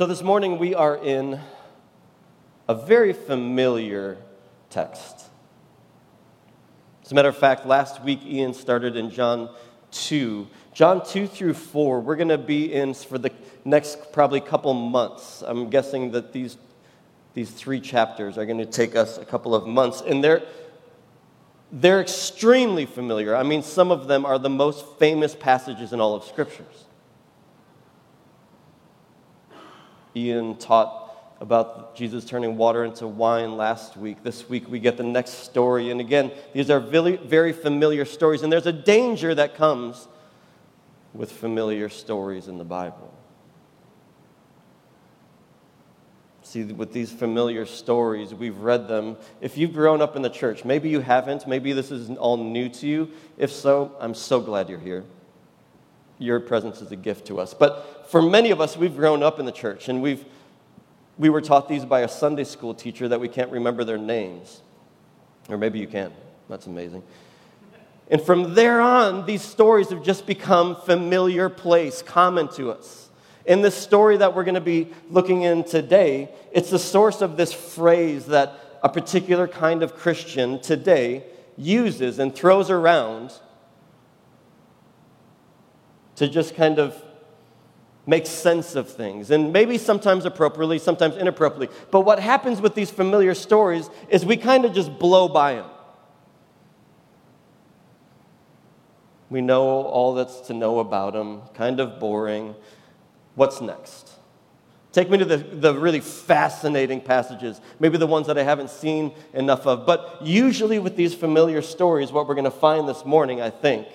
So this morning we are in a very familiar text. As a matter of fact, last week Ian started in John 2. John 2 through 4, we're going to be in for the next probably couple months. I'm guessing that these, these three chapters are going to take us a couple of months. And they're, they're extremely familiar. I mean, some of them are the most famous passages in all of Scriptures. Ian taught about Jesus turning water into wine last week. This week we get the next story. And again, these are very, very familiar stories. And there's a danger that comes with familiar stories in the Bible. See, with these familiar stories, we've read them. If you've grown up in the church, maybe you haven't, maybe this is all new to you. If so, I'm so glad you're here. Your presence is a gift to us. But for many of us, we've grown up in the church and we've, we were taught these by a Sunday school teacher that we can't remember their names. Or maybe you can. That's amazing. And from there on, these stories have just become familiar place, common to us. In this story that we're going to be looking in today, it's the source of this phrase that a particular kind of Christian today uses and throws around to just kind of make sense of things. And maybe sometimes appropriately, sometimes inappropriately. But what happens with these familiar stories is we kind of just blow by them. We know all that's to know about them, kind of boring. What's next? Take me to the, the really fascinating passages, maybe the ones that I haven't seen enough of. But usually, with these familiar stories, what we're going to find this morning, I think,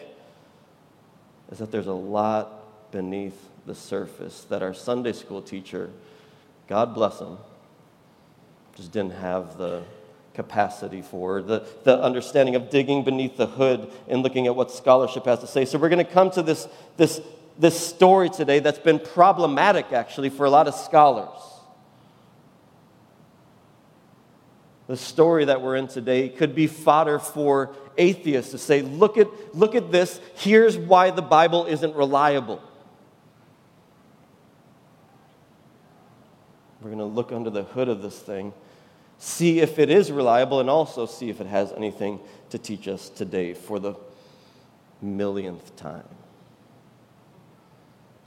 is that there's a lot beneath the surface that our Sunday school teacher, God bless him, just didn't have the capacity for, the, the understanding of digging beneath the hood and looking at what scholarship has to say. So we're going to come to this, this, this story today that's been problematic, actually, for a lot of scholars. The story that we're in today could be fodder for atheists to say, look at, look at this, here's why the Bible isn't reliable. We're going to look under the hood of this thing see if it is reliable, and also see if it has anything to teach us today for the millionth time.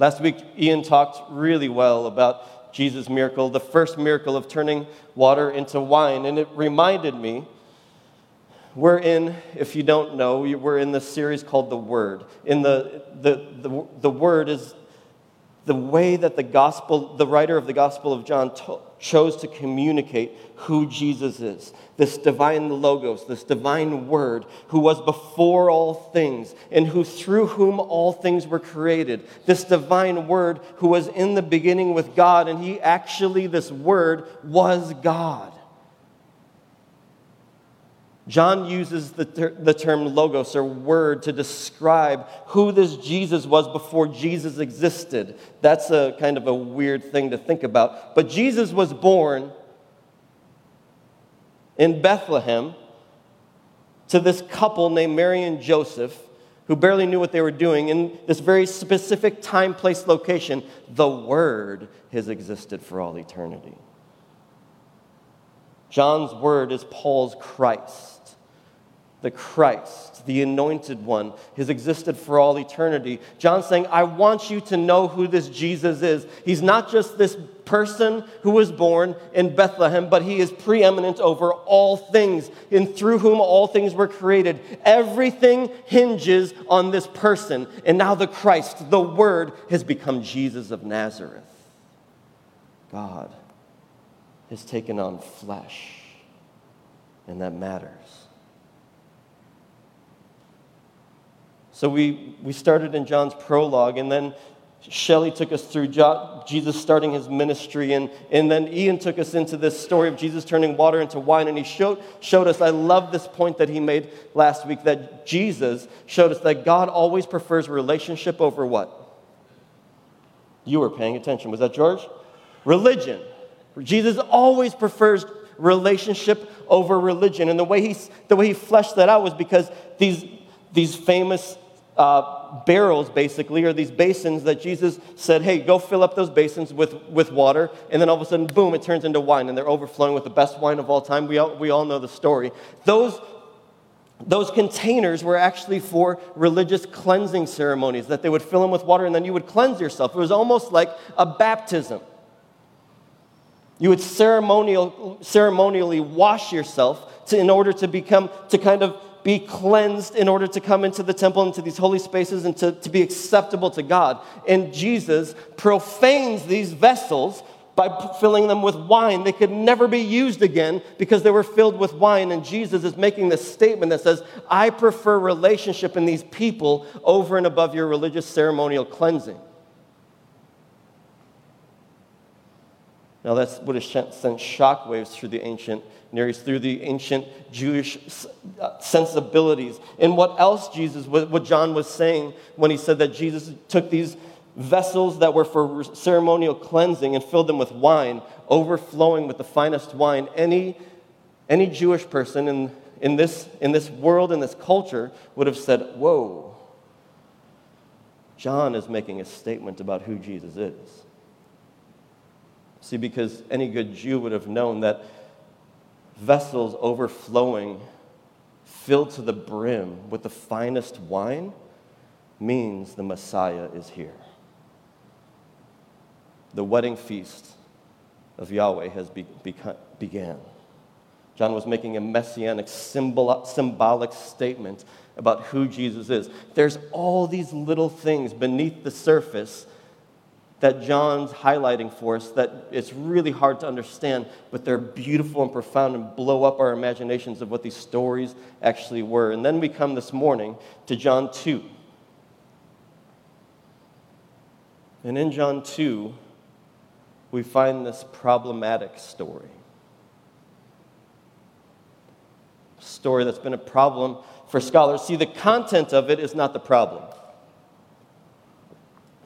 Last week, Ian talked really well about Jesus' miracle, the first miracle of turning water into wine, and it reminded me. We're in, if you don't know, we're in this series called The Word. In the, the, the, the Word is the way that the gospel, the writer of the Gospel of John to, chose to communicate who Jesus is this divine logos, this divine word, who was before all things, and who through whom all things were created. This divine word who was in the beginning with God, and he actually, this word, was God. John uses the, ter- the term logos or word to describe who this Jesus was before Jesus existed. That's a kind of a weird thing to think about. But Jesus was born in Bethlehem to this couple named Mary and Joseph who barely knew what they were doing in this very specific time, place, location. The Word has existed for all eternity. John's Word is Paul's Christ the Christ, the anointed one, has existed for all eternity. John's saying, I want you to know who this Jesus is. He's not just this person who was born in Bethlehem, but he is preeminent over all things, and through whom all things were created. Everything hinges on this person. And now the Christ, the Word, has become Jesus of Nazareth. God has taken on flesh, and that matters. So we, we started in John's prologue, and then Shelley took us through Jesus starting his ministry, and, and then Ian took us into this story of Jesus turning water into wine. And he showed, showed us, I love this point that he made last week, that Jesus showed us that God always prefers relationship over what? You were paying attention. Was that George? Religion. Jesus always prefers relationship over religion. And the way he, the way he fleshed that out was because these, these famous uh, barrels, basically, or these basins that Jesus said, hey, go fill up those basins with, with water. And then all of a sudden, boom, it turns into wine, and they're overflowing with the best wine of all time. We all, we all know the story. Those, those containers were actually for religious cleansing ceremonies, that they would fill them with water, and then you would cleanse yourself. It was almost like a baptism. You would ceremonial, ceremonially wash yourself to, in order to become, to kind of be cleansed in order to come into the temple, into these holy spaces, and to, to be acceptable to God. And Jesus profanes these vessels by filling them with wine. They could never be used again because they were filled with wine. And Jesus is making this statement that says, I prefer relationship in these people over and above your religious ceremonial cleansing. Now, that's would have sent shockwaves through the ancient Near through the ancient Jewish uh, sensibilities. And what else Jesus, what John was saying when he said that Jesus took these vessels that were for ceremonial cleansing and filled them with wine, overflowing with the finest wine. Any, any Jewish person in, in, this, in this world, in this culture, would have said, Whoa, John is making a statement about who Jesus is. See, because any good Jew would have known that vessels overflowing, filled to the brim with the finest wine, means the Messiah is here. The wedding feast of Yahweh has be, began. John was making a messianic symbol, symbolic statement about who Jesus is. There's all these little things beneath the surface that John's highlighting for us that it's really hard to understand, but they're beautiful and profound and blow up our imaginations of what these stories actually were. And then we come this morning to John 2. And in John 2, we find this problematic story. Story that's been a problem for scholars. See, the content of it is not the problem.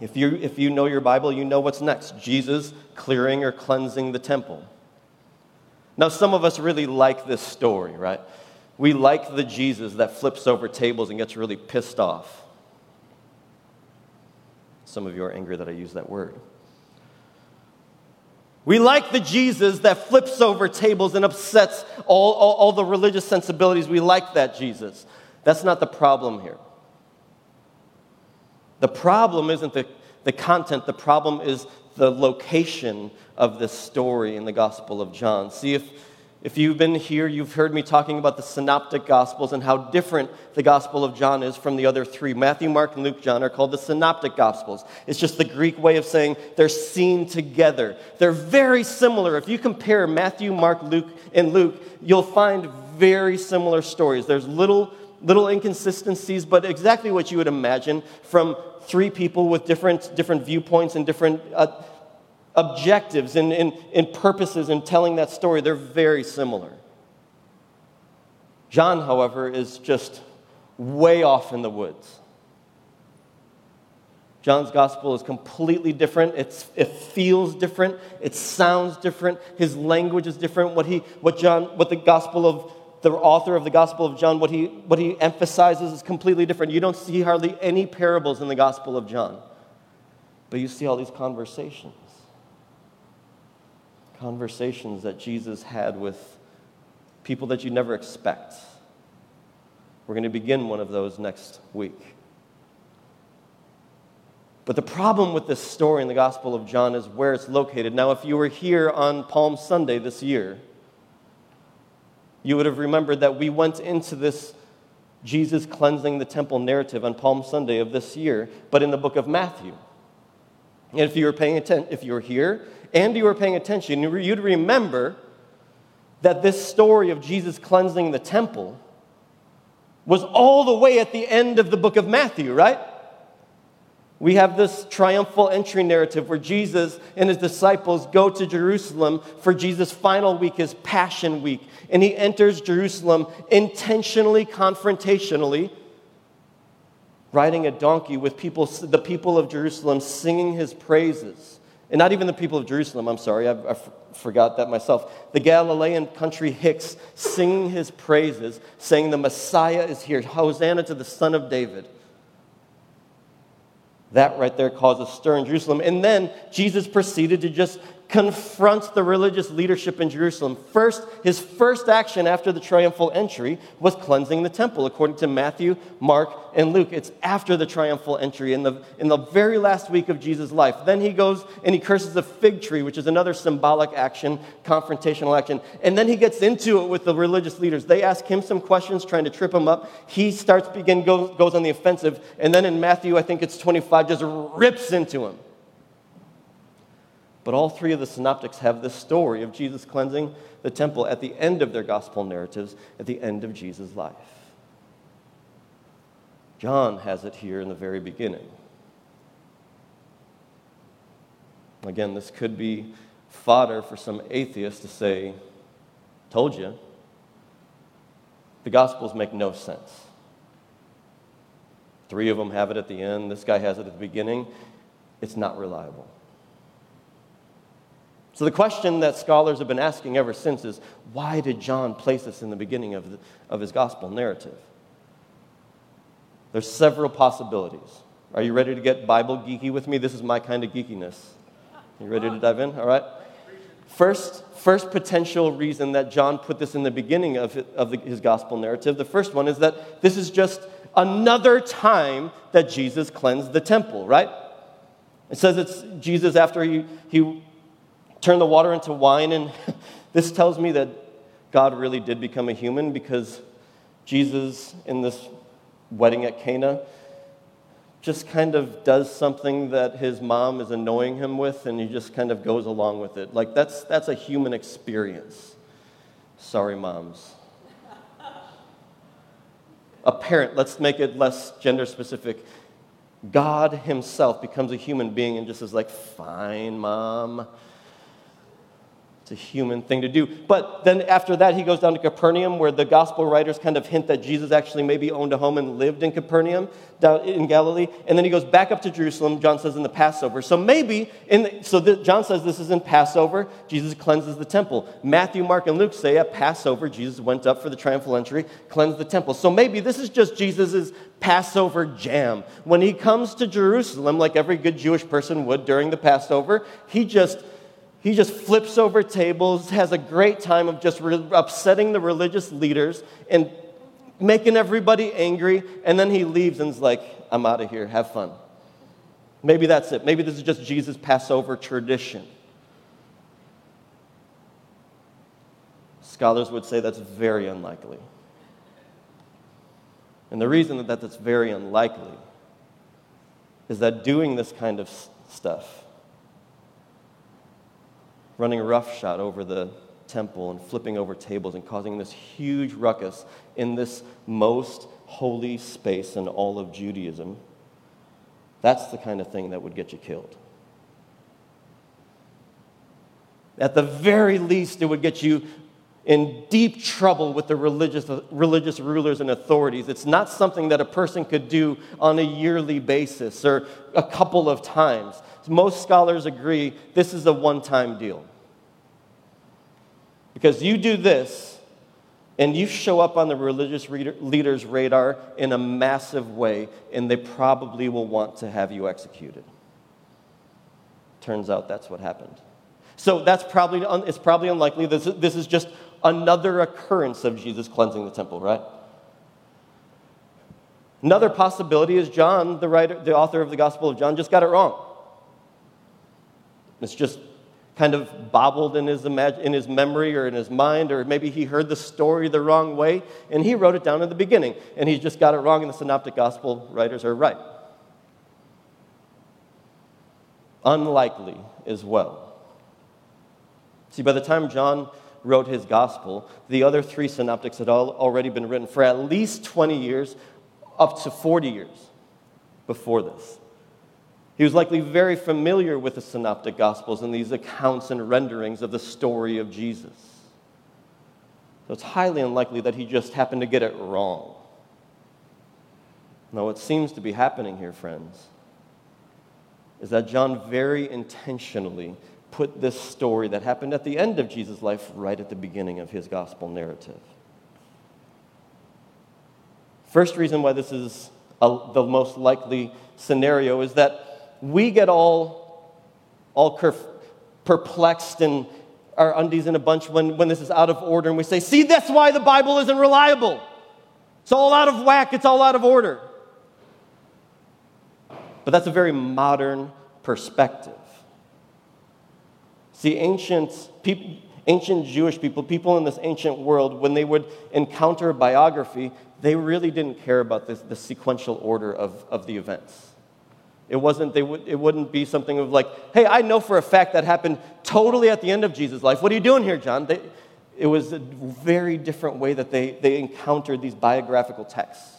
If you, if you know your Bible, you know what's next Jesus clearing or cleansing the temple. Now, some of us really like this story, right? We like the Jesus that flips over tables and gets really pissed off. Some of you are angry that I use that word. We like the Jesus that flips over tables and upsets all, all, all, the religious sensibilities. We like that Jesus. That's not the problem here. The problem isn't the, the content, the problem is the location of this story in the Gospel of John. See, if, if you've been here, you've heard me talking about the synoptic Gospels and how different the Gospel of John is from the other three. Matthew, Mark, and Luke, John are called the synoptic Gospels. It's just the Greek way of saying they're seen together. They're very similar. If you compare Matthew, Mark, Luke, and Luke, you'll find very similar stories. There's little little inconsistencies, but exactly what you would imagine from three people with different, different viewpoints and different uh, objectives and, and, and purposes in telling that story. They're very similar. John, however, is just way off in the woods. John's gospel is completely different. It's, it feels different. It sounds different. His language is different. What, he, what, John, what the gospel of the author of the Gospel of John, what he, what he emphasizes is completely different. You don't see hardly any parables in the Gospel of John, but you see all these conversations. Conversations that Jesus had with people that you never expect. We're going to begin one of those next week. But the problem with this story in the Gospel of John is where it's located. Now, if you were here on Palm Sunday this year, you would have remembered that we went into this Jesus cleansing the temple narrative on Palm Sunday of this year, but in the book of Matthew. And if you were paying attention, if you were here and you were paying attention, you'd remember that this story of Jesus cleansing the temple was all the way at the end of the book of Matthew, right? We have this triumphal entry narrative where Jesus and his disciples go to Jerusalem for Jesus' final week, his Passion Week. And he enters Jerusalem intentionally, confrontationally, riding a donkey with people, the people of Jerusalem singing his praises. And not even the people of Jerusalem, I'm sorry, I, I forgot that myself. The Galilean country Hicks singing his praises, saying, The Messiah is here. Hosanna to the Son of David. That right there causes stir in Jerusalem. And then Jesus proceeded to just confronts the religious leadership in Jerusalem. First, his first action after the triumphal entry was cleansing the temple, according to Matthew, Mark, and Luke. It's after the triumphal entry, in the, in the very last week of Jesus' life. Then he goes and he curses a fig tree, which is another symbolic action, confrontational action. And then he gets into it with the religious leaders. They ask him some questions, trying to trip him up. He starts begin goes, goes on the offensive. And then in Matthew, I think it's 25, just rips into him. But all three of the synoptics have this story of Jesus cleansing the temple at the end of their gospel narratives, at the end of Jesus' life. John has it here in the very beginning. Again, this could be fodder for some atheists to say, Told you. The Gospels make no sense. Three of them have it at the end, this guy has it at the beginning. It's not reliable. So, the question that scholars have been asking ever since is why did John place this in the beginning of, the, of his gospel narrative? There's several possibilities. Are you ready to get Bible geeky with me? This is my kind of geekiness. You ready to dive in? All right. First, first potential reason that John put this in the beginning of, of the, his gospel narrative, the first one is that this is just another time that Jesus cleansed the temple, right? It says it's Jesus after he, he turn the water into wine. And this tells me that God really did become a human because Jesus, in this wedding at Cana, just kind of does something that his mom is annoying him with, and he just kind of goes along with it. Like, that's, that's a human experience. Sorry, moms. A parent, let's make it less gender specific. God himself becomes a human being and just is like, fine, mom. A human thing to do. But then after that, he goes down to Capernaum, where the gospel writers kind of hint that Jesus actually maybe owned a home and lived in Capernaum, down in Galilee. And then he goes back up to Jerusalem, John says, in the Passover. So maybe, in the, so the, John says this is in Passover, Jesus cleanses the temple. Matthew, Mark, and Luke say at Passover, Jesus went up for the triumphal entry, cleansed the temple. So maybe this is just Jesus' Passover jam. When he comes to Jerusalem, like every good Jewish person would during the Passover, he just he just flips over tables, has a great time of just re- upsetting the religious leaders and making everybody angry, and then he leaves and's like, I'm out of here, have fun. Maybe that's it. Maybe this is just Jesus' Passover tradition. Scholars would say that's very unlikely. And the reason that that's very unlikely is that doing this kind of stuff running roughshod over the temple and flipping over tables and causing this huge ruckus in this most holy space in all of Judaism, that's the kind of thing that would get you killed. At the very least, it would get you in deep trouble with the religious, religious rulers and authorities. It's not something that a person could do on a yearly basis or a couple of times. Most scholars agree this is a one time deal. Because you do this, and you show up on the religious leader's radar in a massive way, and they probably will want to have you executed. Turns out that's what happened. So that's probably, it's probably unlikely. This is, this is just another occurrence of Jesus cleansing the temple, right? Another possibility is John, the, writer, the author of the Gospel of John, just got it wrong. It's just kind of bobbled in his, imag- in his memory or in his mind, or maybe he heard the story the wrong way, and he wrote it down in the beginning, and he just got it wrong, and the Synoptic Gospel writers are right. Unlikely as well. See, by the time John wrote his gospel, the other three synoptics had all already been written for at least 20 years, up to 40 years before this. He was likely very familiar with the synoptic gospels and these accounts and renderings of the story of Jesus. So it's highly unlikely that he just happened to get it wrong. Now, what seems to be happening here, friends, is that John very intentionally put this story that happened at the end of Jesus' life right at the beginning of his gospel narrative. First reason why this is a, the most likely scenario is that we get all, all perplexed and our undies in a bunch when, when this is out of order, and we say, See, that's why the Bible isn't reliable. It's all out of whack, it's all out of order. But that's a very modern perspective. See, ancient, people, ancient Jewish people, people in this ancient world, when they would encounter biography, they really didn't care about this, the sequential order of, of the events. It, wasn't, they would, it wouldn't be something of like, hey, I know for a fact that happened totally at the end of Jesus' life. What are you doing here, John? They, it was a very different way that they, they encountered these biographical texts.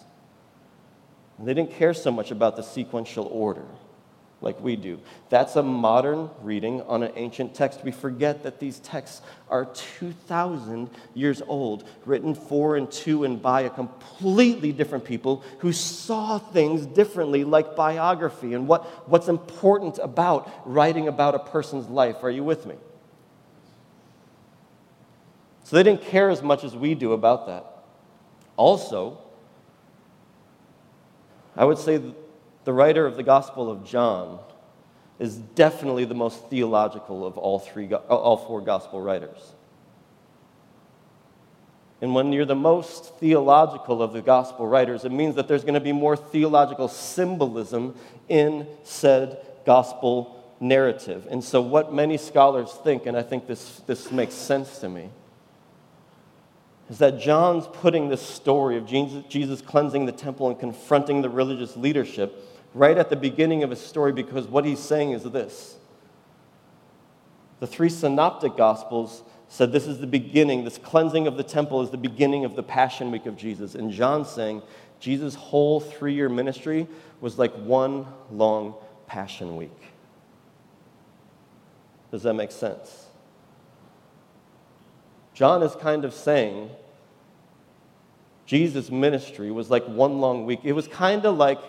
They didn't care so much about the sequential order like we do. That's a modern reading on an ancient text. We forget that these texts are 2,000 years old, written for and to and by a completely different people who saw things differently, like biography and what, what's important about writing about a person's life. Are you with me? So they didn't care as much as we do about that. Also, I would say the writer of the Gospel of John is definitely the most theological of all, three, uh, all four Gospel writers. And when you're the most theological of the Gospel writers, it means that there's going to be more theological symbolism in said Gospel narrative. And so, what many scholars think, and I think this, this makes sense to me, is that John's putting this story of Jesus cleansing the temple and confronting the religious leadership right at the beginning of his story because what he's saying is this. The three synoptic gospels said this is the beginning, this cleansing of the temple is the beginning of the Passion Week of Jesus. And John's saying Jesus' whole three year ministry was like one long Passion Week. Does that make sense? John is kind of saying Jesus' ministry was like one long week. It was kind of like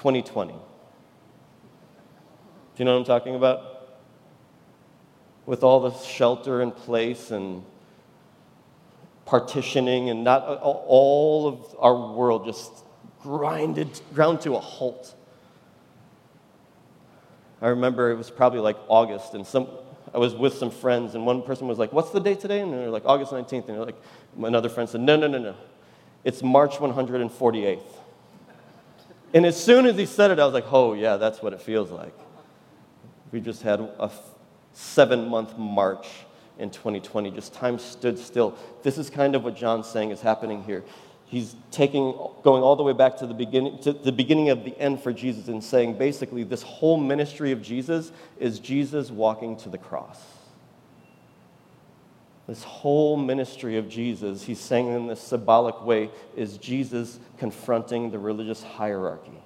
2020. Do you know what I'm talking about? With all the shelter in place and partitioning, and not uh, all of our world just grinded, ground to a halt. I remember it was probably like August, and some, I was with some friends, and one person was like, What's the date today? And they're like, August 19th. And they're like, another friend said, No, no, no, no. It's March 148th. And as soon as he said it, I was like, oh, yeah, that's what it feels like. We just had a seven month march in 2020. Just time stood still. This is kind of what John's saying is happening here. He's taking, going all the way back to the beginning, to the beginning of the end for Jesus and saying basically this whole ministry of Jesus is Jesus walking to the cross. This whole ministry of Jesus, he's saying in this symbolic way, is Jesus confronting the religious hierarchy.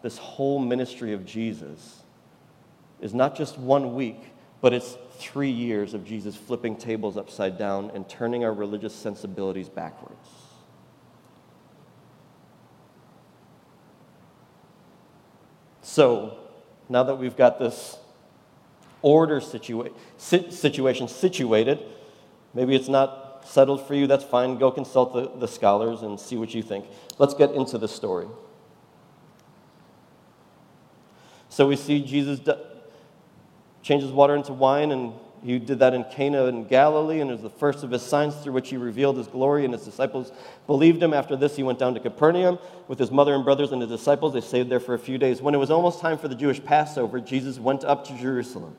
This whole ministry of Jesus is not just one week, but it's three years of Jesus flipping tables upside down and turning our religious sensibilities backwards. So, now that we've got this order situa- situation situated. Maybe it's not settled for you, that's fine. Go consult the, the scholars and see what you think. Let's get into the story. So we see Jesus changes water into wine, and he did that in Cana in Galilee, and it was the first of his signs through which he revealed his glory, and his disciples believed him. After this, he went down to Capernaum with his mother and brothers and his disciples. They stayed there for a few days. When it was almost time for the Jewish Passover, Jesus went up to Jerusalem.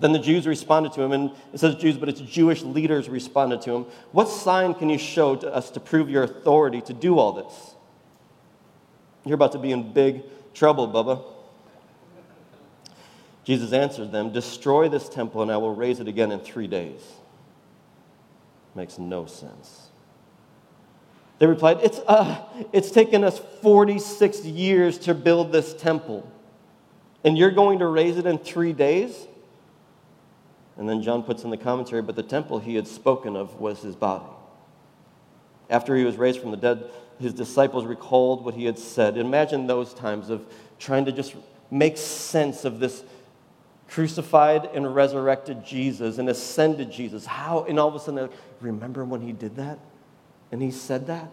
Then the Jews responded to him, and it says Jews, but it's Jewish leaders responded to him. What sign can you show to us to prove your authority to do all this? You're about to be in big trouble, Bubba. Jesus answered them, Destroy this temple, and I will raise it again in three days. Makes no sense. They replied, It's, uh, it's taken us 46 years to build this temple, and you're going to raise it in three days? And then John puts in the commentary, But the temple he had spoken of was his body. After he was raised from the dead, his disciples recalled what he had said. Imagine those times of trying to just make sense of this crucified and resurrected Jesus and ascended Jesus. How? And all of a sudden, like, remember when he did that? And he said that?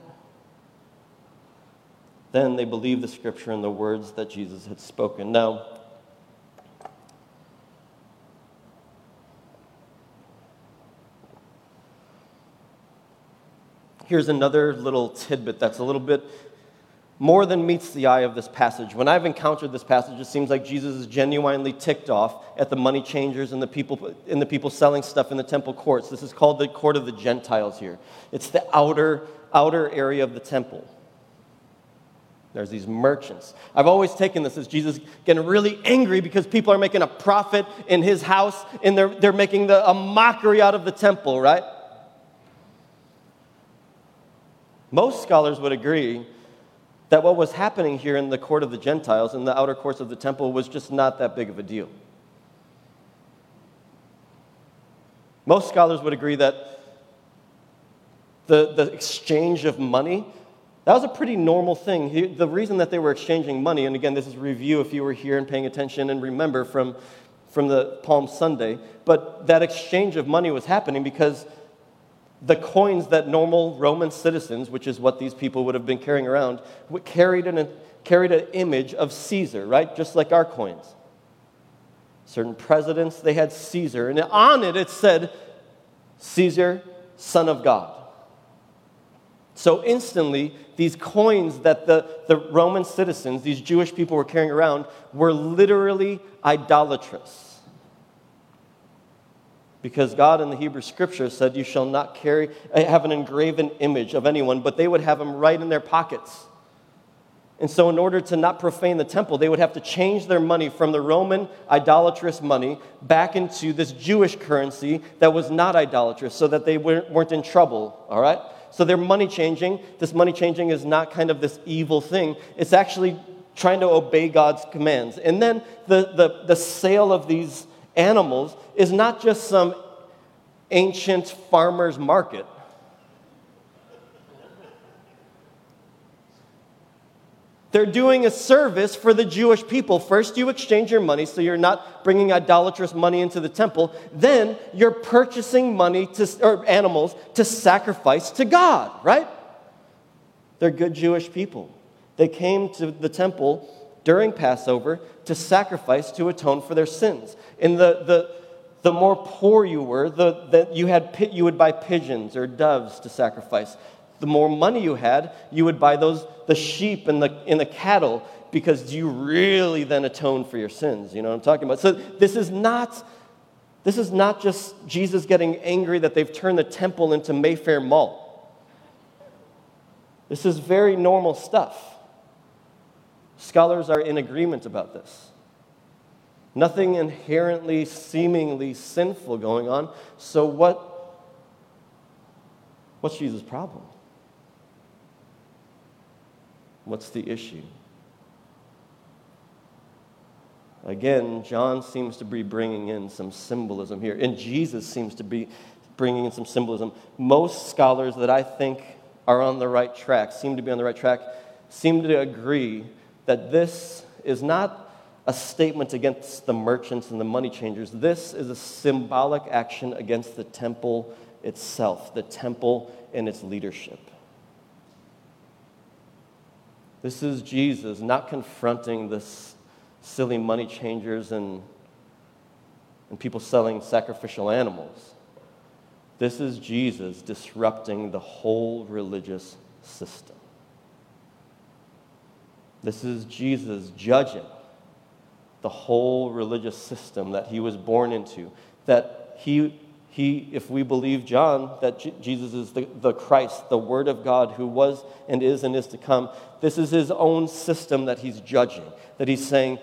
Then they believed the scripture and the words that Jesus had spoken. Now, here's another little tidbit that's a little bit more than meets the eye of this passage. When I've encountered this passage, it seems like Jesus is genuinely ticked off at the money changers and the people, and the people selling stuff in the temple courts. This is called the court of the Gentiles here. It's the outer, outer area of the temple. There's these merchants. I've always taken this as Jesus getting really angry because people are making a profit in his house and they're, they're making the, a mockery out of the temple, right? Most scholars would agree that what was happening here in the court of the Gentiles, in the outer courts of the temple, was just not that big of a deal. Most scholars would agree that the, the exchange of money, that was a pretty normal thing. The reason that they were exchanging money, and again, this is review if you were here and paying attention and remember from, from the Palm Sunday, but that exchange of money was happening because the coins that normal Roman citizens, which is what these people would have been carrying around, carried an, carried an image of Caesar, right? Just like our coins. Certain presidents, they had Caesar, and on it it said, Caesar, son of God. So instantly, these coins that the, the Roman citizens, these Jewish people were carrying around, were literally idolatrous because God in the Hebrew scripture said, You shall not carry, eh, have an engraven image of anyone, but they would have them right in their pockets. And so, in order to not profane the temple, they would have to change their money from the Roman idolatrous money back into this Jewish currency that was not idolatrous so that they weren't in trouble, all right? So, their money changing, this money changing is not kind of this evil thing. It's actually trying to obey God's commands. And then the, the, the sale of these animals is not just some ancient farmer's market. They're doing a service for the Jewish people. First, you exchange your money so you're not bringing idolatrous money into the temple. Then, you're purchasing money to, or animals to sacrifice to God, right? They're good Jewish people. They came to the temple during Passover to sacrifice to atone for their sins. In the, the, the more poor you were, the, the, you, had, you would buy pigeons or doves to sacrifice. The more money you had, you would buy those, the sheep and the, and the cattle because you really then atone for your sins. You know what I'm talking about? So this is not, this is not just Jesus getting angry that they've turned the temple into Mayfair Mall. This is very normal stuff. Scholars are in agreement about this. Nothing inherently, seemingly sinful going on. So, what, what's Jesus' problem? What's the issue? Again, John seems to be bringing in some symbolism here, and Jesus seems to be bringing in some symbolism. Most scholars that I think are on the right track, seem to be on the right track, seem to agree that this is not a statement against the merchants and the money changers. This is a symbolic action against the temple itself, the temple and its leadership. This is Jesus not confronting this silly money changers and, and people selling sacrificial animals. This is Jesus disrupting the whole religious system. This is Jesus judging the whole religious system that he was born into. That he, he if we believe John, that J- Jesus is the, the Christ, the Word of God who was and is and is to come, this is his own system that he's judging. That he's saying,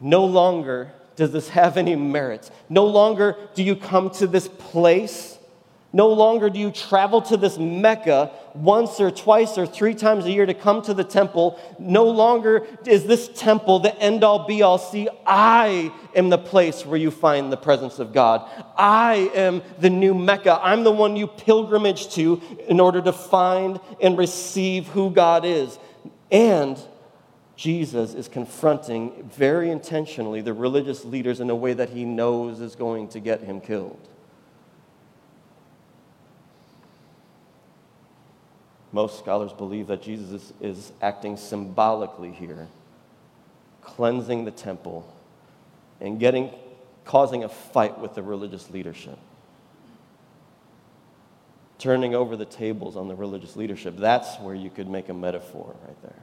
no longer does this have any merit. No longer do you come to this place. No longer do you travel to this Mecca once or twice or three times a year to come to the temple. No longer is this temple the end all be all. See, I am the place where you find the presence of God. I am the new Mecca. I'm the one you pilgrimage to in order to find and receive who God is. And Jesus is confronting very intentionally the religious leaders in a way that he knows is going to get him killed. Most scholars believe that Jesus is, acting symbolically here, cleansing the temple and getting, causing a fight with the religious leadership. Turning over the tables on the religious leadership. That's where you could make a metaphor right there.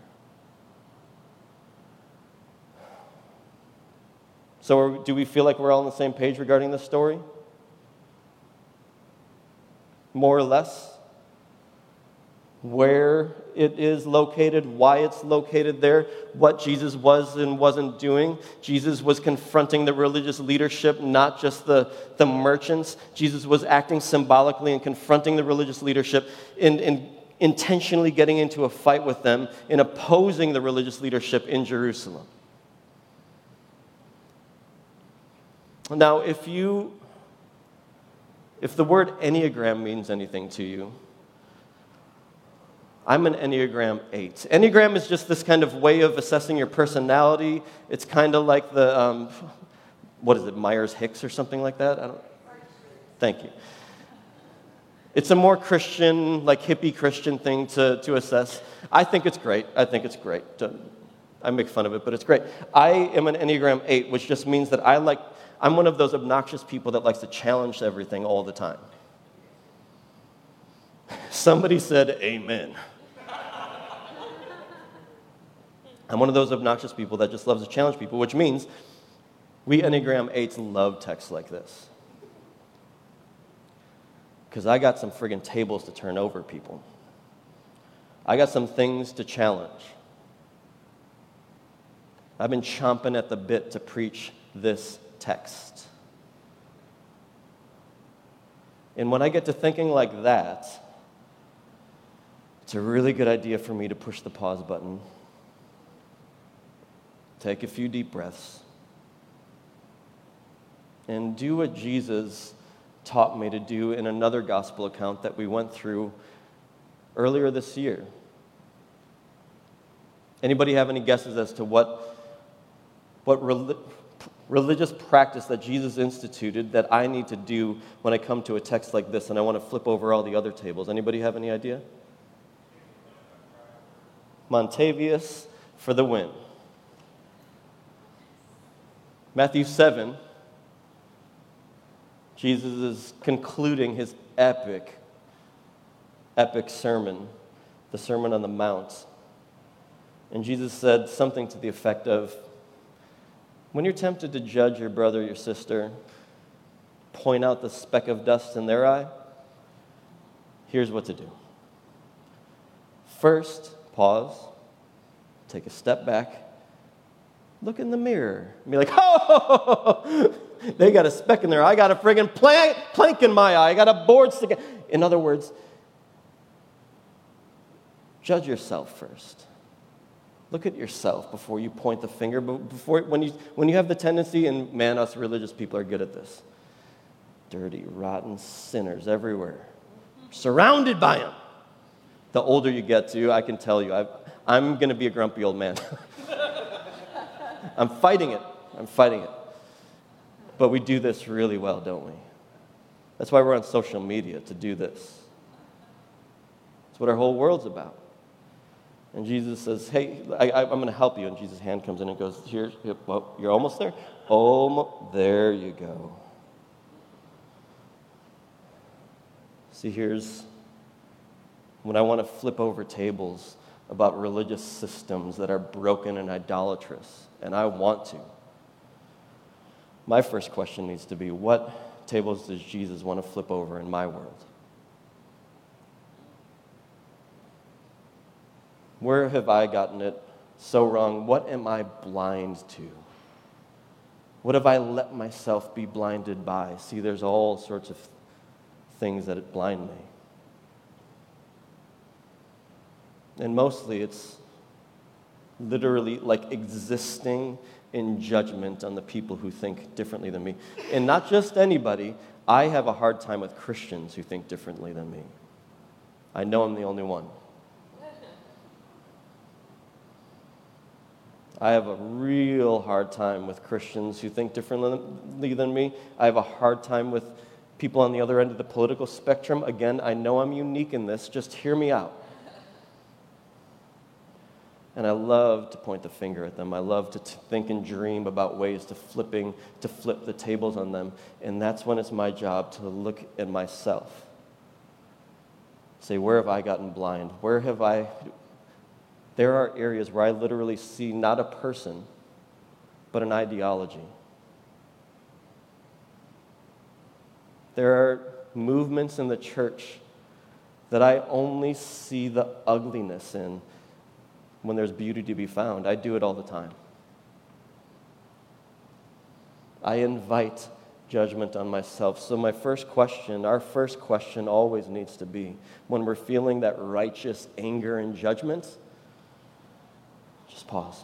So, do we feel like we're all on the same page regarding this story? More or less? Where it is located, why it's located there, what Jesus was and wasn't doing. Jesus was confronting the religious leadership, not just the, the merchants. Jesus was acting symbolically and confronting the religious leadership and, in intentionally getting into a fight with them in opposing the religious leadership in Jerusalem. Now, if you if the word Enneagram means anything to you, I'm an Enneagram 8. Enneagram is just this kind of way of assessing your personality. It's kind of like the, um, what is it, Myers Hicks or something like that? I don't, thank you. It's a more Christian, like hippie Christian thing to, to assess. I think it's great. I think it's great. I make fun of it, but it's great. I am an Enneagram 8, which just means that I like I'm one of those obnoxious people that likes to challenge everything all the time. Somebody said, Amen. I'm one of those obnoxious people that just loves to challenge people, which means we Enneagram 8s love texts like this. Because I got some friggin' tables to turn over, people. I got some things to challenge. I've been chomping at the bit to preach this text. And when I get to thinking like that, it's a really good idea for me to push the pause button, take a few deep breaths, and do what Jesus taught me to do in another gospel account that we went through earlier this year. Anybody have any guesses as to what, what religious practice that Jesus instituted that I need to do when I come to a text like this and I want to flip over all the other tables. Anybody have any idea? Montavious for the win. Matthew 7, Jesus is concluding his epic, epic sermon, the Sermon on the Mount. And Jesus said something to the effect of, when you're tempted to judge your brother or your sister, point out the speck of dust in their eye, here's what to do. First, pause, take a step back, look in the mirror, and be like, oh, they got a speck in their eye, I got a friggin' plank, plank in my eye, I got a board sticking. In other words, judge yourself first. Look at yourself before you point the finger. Before, when, you, when you have the tendency, and man, us religious people are good at this dirty, rotten sinners everywhere, surrounded by them. The older you get to, I can tell you, i am going to be a grumpy old man. I'm fighting it. I'm fighting it. But we do this really well, don't we? That's why we're on social media to do this. That's what our whole world's about. And Jesus says, Hey, I, am going to help you. And Jesus' hand comes in and goes, Here, well, you're almost there. Oh, there you go. See, here's when I want to flip over tables about religious systems that are broken and idolatrous, and I want to. My first question needs to be what tables does Jesus want to flip over in my world? Where have I gotten it so wrong? What am I blind to? What have I let myself be blinded by? See, there's all sorts of things that blind me. And mostly it's literally like existing in judgment on the people who think differently than me. And not just anybody, I have a hard time with Christians who think differently than me. I know I'm the only one. I have a real hard time with Christians who think differently than me. I have a hard time with people on the other end of the political spectrum. Again, I know I'm unique in this. Just hear me out. And I love to point the finger at them. I love to t- think and dream about ways to flipping, to flip the tables on them. And that's when it's my job to look at myself. Say, where have I gotten blind? Where have I. There are areas where I literally see not a person, but an ideology. There are movements in the church that I only see the ugliness in when there's beauty to be found. I do it all the time. I invite judgment on myself. So, my first question, our first question always needs to be when we're feeling that righteous anger and judgment, just pause.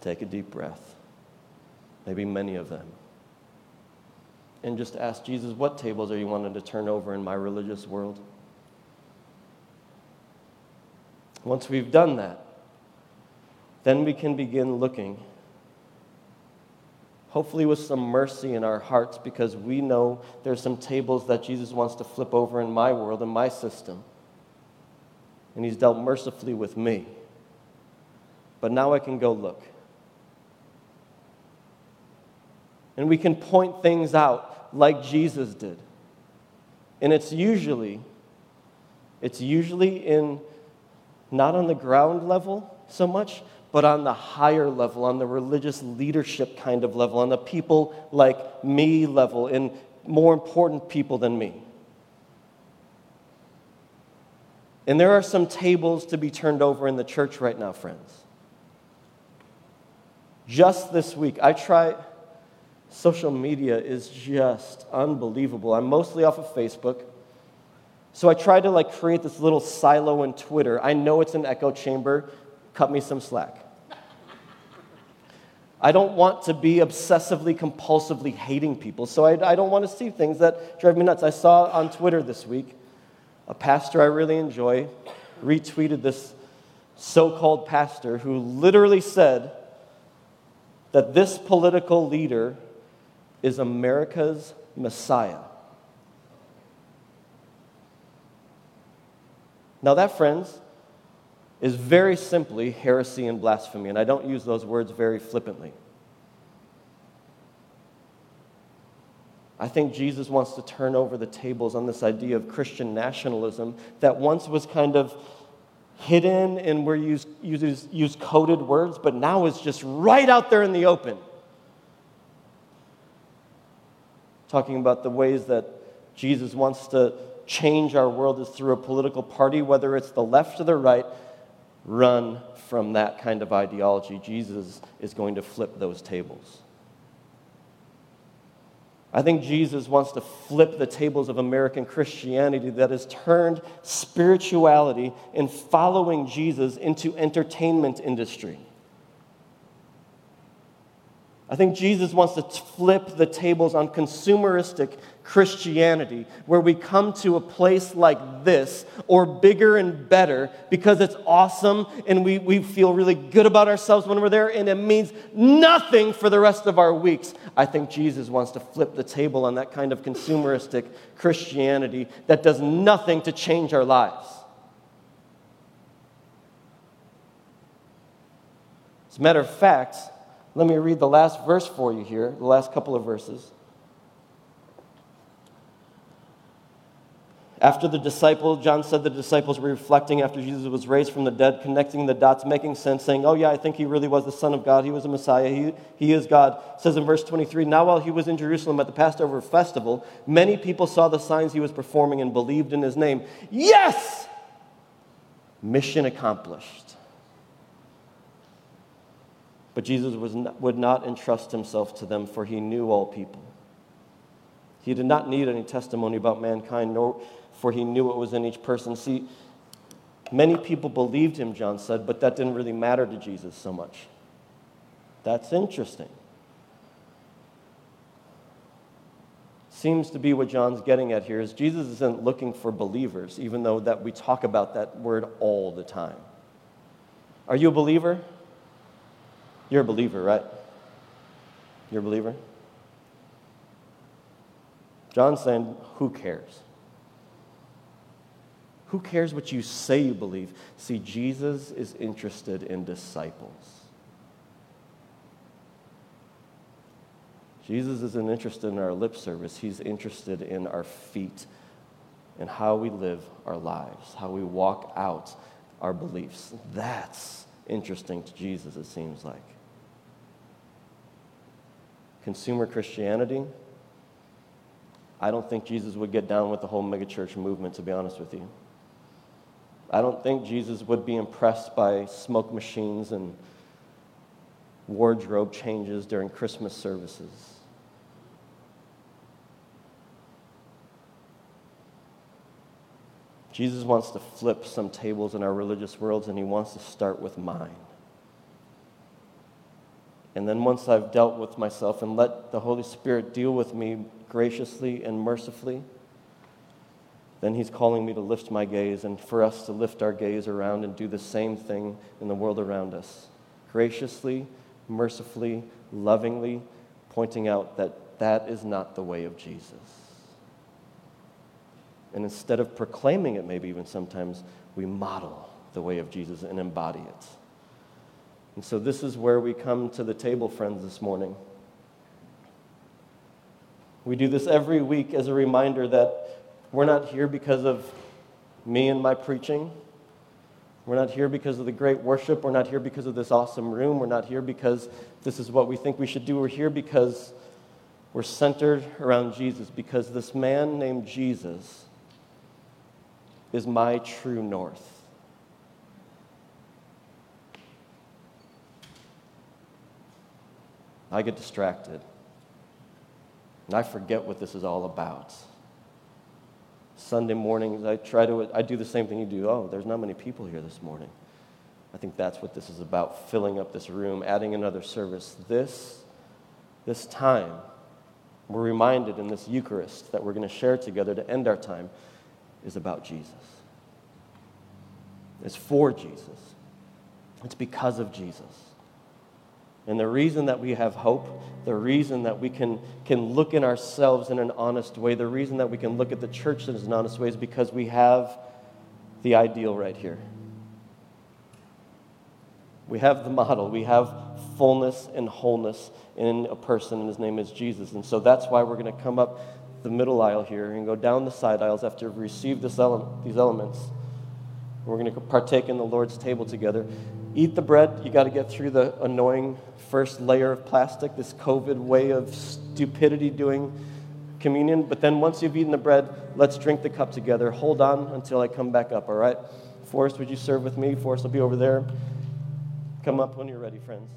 Take a deep breath, maybe many of them. And just ask Jesus, what tables are you wanting to turn over in my religious world? Once we've done that, then we can begin looking, hopefully with some mercy in our hearts, because we know there's some tables that Jesus wants to flip over in my world, in my system. And he's dealt mercifully with me. But now I can go look. And we can point things out like Jesus did. And it's usually, it's usually in not on the ground level so much, but on the higher level, on the religious leadership kind of level, on the people like me level, and more important people than me. And there are some tables to be turned over in the church right now, friends. Just this week, I try, social media is just unbelievable. I'm mostly off of Facebook. So I tried to like create this little silo in Twitter. I know it's an echo chamber. Cut me some slack. I don't want to be obsessively, compulsively hating people, so I, I don't want to see things that drive me nuts. I saw on Twitter this week a pastor I really enjoy retweeted this so called pastor who literally said that this political leader is America's Messiah. Now, that, friends, is very simply heresy and blasphemy, and I don't use those words very flippantly. I think Jesus wants to turn over the tables on this idea of Christian nationalism that once was kind of hidden and used, used, used coded words, but now is just right out there in the open. Talking about the ways that Jesus wants to change our world is through a political party, whether it's the left or the right, run from that kind of ideology. Jesus is going to flip those tables. I think Jesus wants to flip the tables of American Christianity that has turned spirituality and following Jesus into entertainment industry. I think Jesus wants to flip the tables on consumeristic Christianity, where we come to a place like this, or bigger and better, because it's awesome and we, we feel really good about ourselves when we're there, and it means nothing for the rest of our weeks. I think Jesus wants to flip the table on that kind of consumeristic Christianity that does nothing to change our lives. As a matter of fact, let me read the last verse for you here, the last couple of verses. After the disciple, John said the disciples were reflecting after Jesus was raised from the dead, connecting the dots, making sense, saying, Oh, yeah, I think he really was the Son of God. He was a Messiah. He, he is God. It says in verse 23 Now, while he was in Jerusalem at the Passover festival, many people saw the signs he was performing and believed in his name. Yes! Mission accomplished. But Jesus was not, would not entrust himself to them, for he knew all people. He did not need any testimony about mankind, nor for he knew what was in each person. See, Many people believed him, John said, but that didn't really matter to Jesus so much. That's interesting. Seems to be what John's getting at here is Jesus isn't looking for believers, even though that we talk about that word all the time. Are you a believer? You're a believer, right? You're a believer? John's saying, who cares? Who cares what you say you believe? See, Jesus is interested in disciples. Jesus isn't interested in our lip service, he's interested in our feet and how we live our lives, how we walk out our beliefs. That's interesting to Jesus, it seems like. Consumer Christianity, I don't think Jesus would get down with the whole megachurch movement, to be honest with you. I don't think Jesus would be impressed by smoke machines and wardrobe changes during Christmas services. Jesus wants to flip some tables in our religious worlds, and he wants to start with mine. And then once I've dealt with myself and let the Holy Spirit deal with me graciously and mercifully, then he's calling me to lift my gaze and for us to lift our gaze around and do the same thing in the world around us. Graciously, mercifully, lovingly, pointing out that that is not the way of Jesus. And instead of proclaiming it, maybe even sometimes, we model the way of Jesus and embody it. And so, this is where we come to the table, friends, this morning. We do this every week as a reminder that we're not here because of me and my preaching. We're not here because of the great worship. We're not here because of this awesome room. We're not here because this is what we think we should do. We're here because we're centered around Jesus, because this man named Jesus is my true north. I get distracted. And I forget what this is all about. Sunday mornings, I try to, I do the same thing you do. Oh, there's not many people here this morning. I think that's what this is about filling up this room, adding another service. This, this time, we're reminded in this Eucharist that we're going to share together to end our time is about Jesus. It's for Jesus, it's because of Jesus. And the reason that we have hope, the reason that we can, can look in ourselves in an honest way, the reason that we can look at the church in an honest way is because we have the ideal right here. We have the model. We have fullness and wholeness in a person, and his name is Jesus. And so that's why we're going to come up the middle aisle here and go down the side aisles after we've received ele- these elements. We're going to partake in the Lord's table together. Eat the bread. You got to get through the annoying first layer of plastic, this COVID way of stupidity doing communion. But then once you've eaten the bread, let's drink the cup together. Hold on until I come back up, all right? Forrest, would you serve with me? Forrest will be over there. Come up when you're ready, friends.